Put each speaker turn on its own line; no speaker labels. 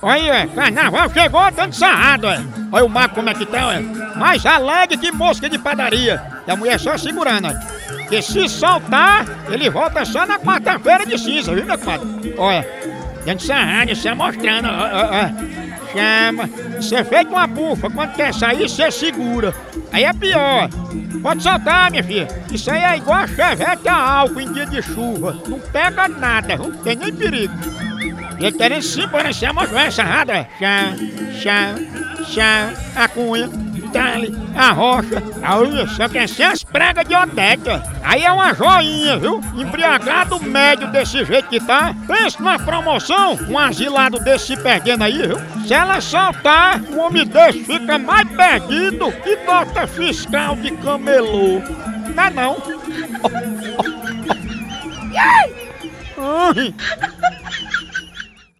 Olha, carnaval chegou dando sarrado, é. Olha o mago como é que tá, é. Mais alegre que mosca de padaria. E a mulher só segurando, é. Porque se soltar, ele volta só na quarta-feira de cinza, viu, meu padre? Olha, dando sarrado, você mostrando, ó, ó, ó. Chama. Você é feito uma bufa. Quando quer sair, você segura. Aí é pior. Pode soltar, minha filha. Isso aí é igual a chevette a álcool em dia de chuva. Não pega nada, não tem nem perigo. Ele querendo se parecer a mostrando sarrada. Chá, chá, chá, a cunha. A rocha, a unha, só quer ser as pregas de Odete. Aí é uma joinha, viu? Embriagado médio desse jeito que tá. Pensa numa promoção, um asilado desse se perdendo aí, viu? Se ela soltar, o homem desse fica mais perdido que nota fiscal de camelô. Não é não? Ai.